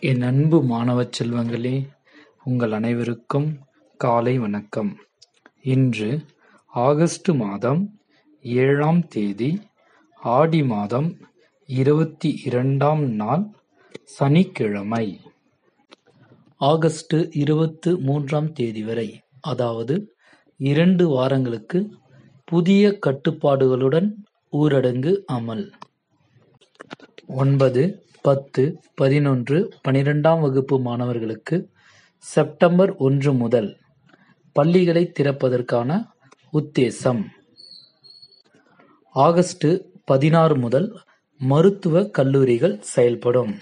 என் அன்பு மாணவச் செல்வங்களே, உங்கள் அனைவருக்கும் காலை வணக்கம். இன்று ஆகஸ்ட் மாதம் ஏழாம் தேதி ஆடி மாதம் இருபத்தி இரண்டாம் நாள் சனிக்கிழமை. ஆகஸ்ட் இருபத்து மூன்றாம் தேதி வரை, அதாவது இரண்டு வாரங்களுக்கு புதிய கட்டுப்பாடுகளுடன் ஊரடங்கு அமல். ஒன்பது, பத்து, பதினொன்று, பனிரெண்டாம் வகுப்பு மாணவர்களுக்கு செப்டம்பர் ஒன்று முதல் பள்ளிகளை திறப்பதற்கான உத்தேசம். ஆகஸ்ட் பதினாறு முதல் மருத்துவ கல்லூரிகள் செயல்படும்.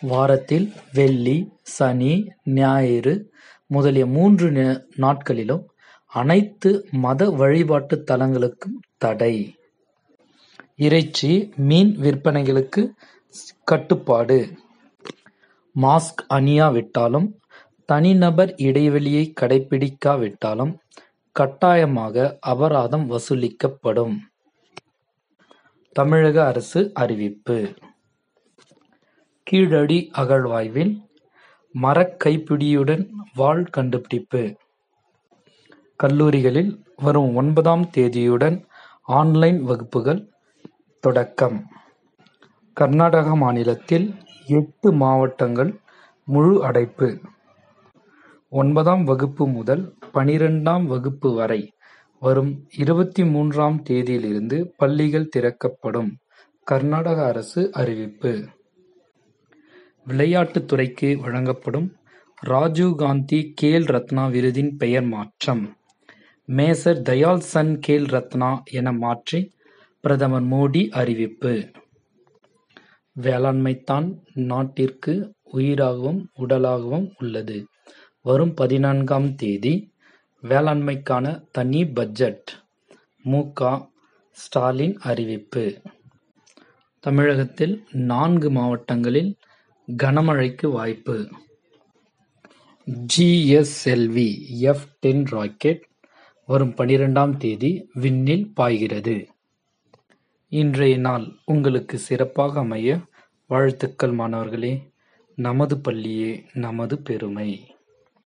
வாரத்தில் வெள்ளி, சனி, ஞாயிறு முதலிய மூன்று நாட்களிலும் அனைத்து மத வழிபாட்டுத் தலங்களுக்கும் தடை. இறைச்சி, மீன் விற்பனைகளுக்கு கட்டுப்பாடு. மாஸ்க் அணியாவிட்டாலும், தனிநபர் இடைவெளியை கடைபிடிக்காவிட்டாலும் கட்டாயமாக அபராதம் வசூலிக்கப்படும். தமிழக அரசு அறிவிப்பு கீழடி அகழ்வாய்வில் மரக்கைப்பிடியுடன் வாள் கண்டுபிடிப்பு. கல்லூரிகளில் வரும் ஒன்பதாம் தேதியுடன் ஆன்லைன் வகுப்புகள் தொடக்கம். கர்நாடக மாநிலத்தில் எட்டு மாவட்டங்கள் முழு அடைப்பு. ஒன்பதாம் வகுப்பு முதல் பனிரெண்டாம் வகுப்பு வரை வரும் இருபத்தி மூன்றாம் தேதியிலிருந்து பள்ளிகள் திறக்கப்படும் கர்நாடக அரசு அறிவிப்பு. விளையாட்டுத் துறைக்கு வழங்கப்படும் ராஜீவ் காந்தி கேல் ரத்னா விருதின் பெயர் மாற்றம். மேசர் தயாள் சந்த் கேல் ரத்னா என மாற்றி பிரதமர் மோடி அறிவிப்பு. வேளாண்மைதான் நாட்டிற்கு உயிராகவும், உடலாகவும் உள்ளது. வரும் பதினான்காம் தேதி வேளாண்மைக்கான தனி பட்ஜெட் மு. க. ஸ்டாலின் அறிவிப்பு. தமிழகத்தில் நான்கு மாவட்டங்களில் கனமழைக்கு வாய்ப்பு. G. S. L. V. F ten rocket வரும் பனிரண்டாம் தேதி விண்ணில் பாய்கிறது. இன்றைய நாள் உங்களுக்கு சிறப்பாக அமைய வாழ்த்துக்கள் மாணவர்களே! நமது பள்ளியே நமது பெருமை!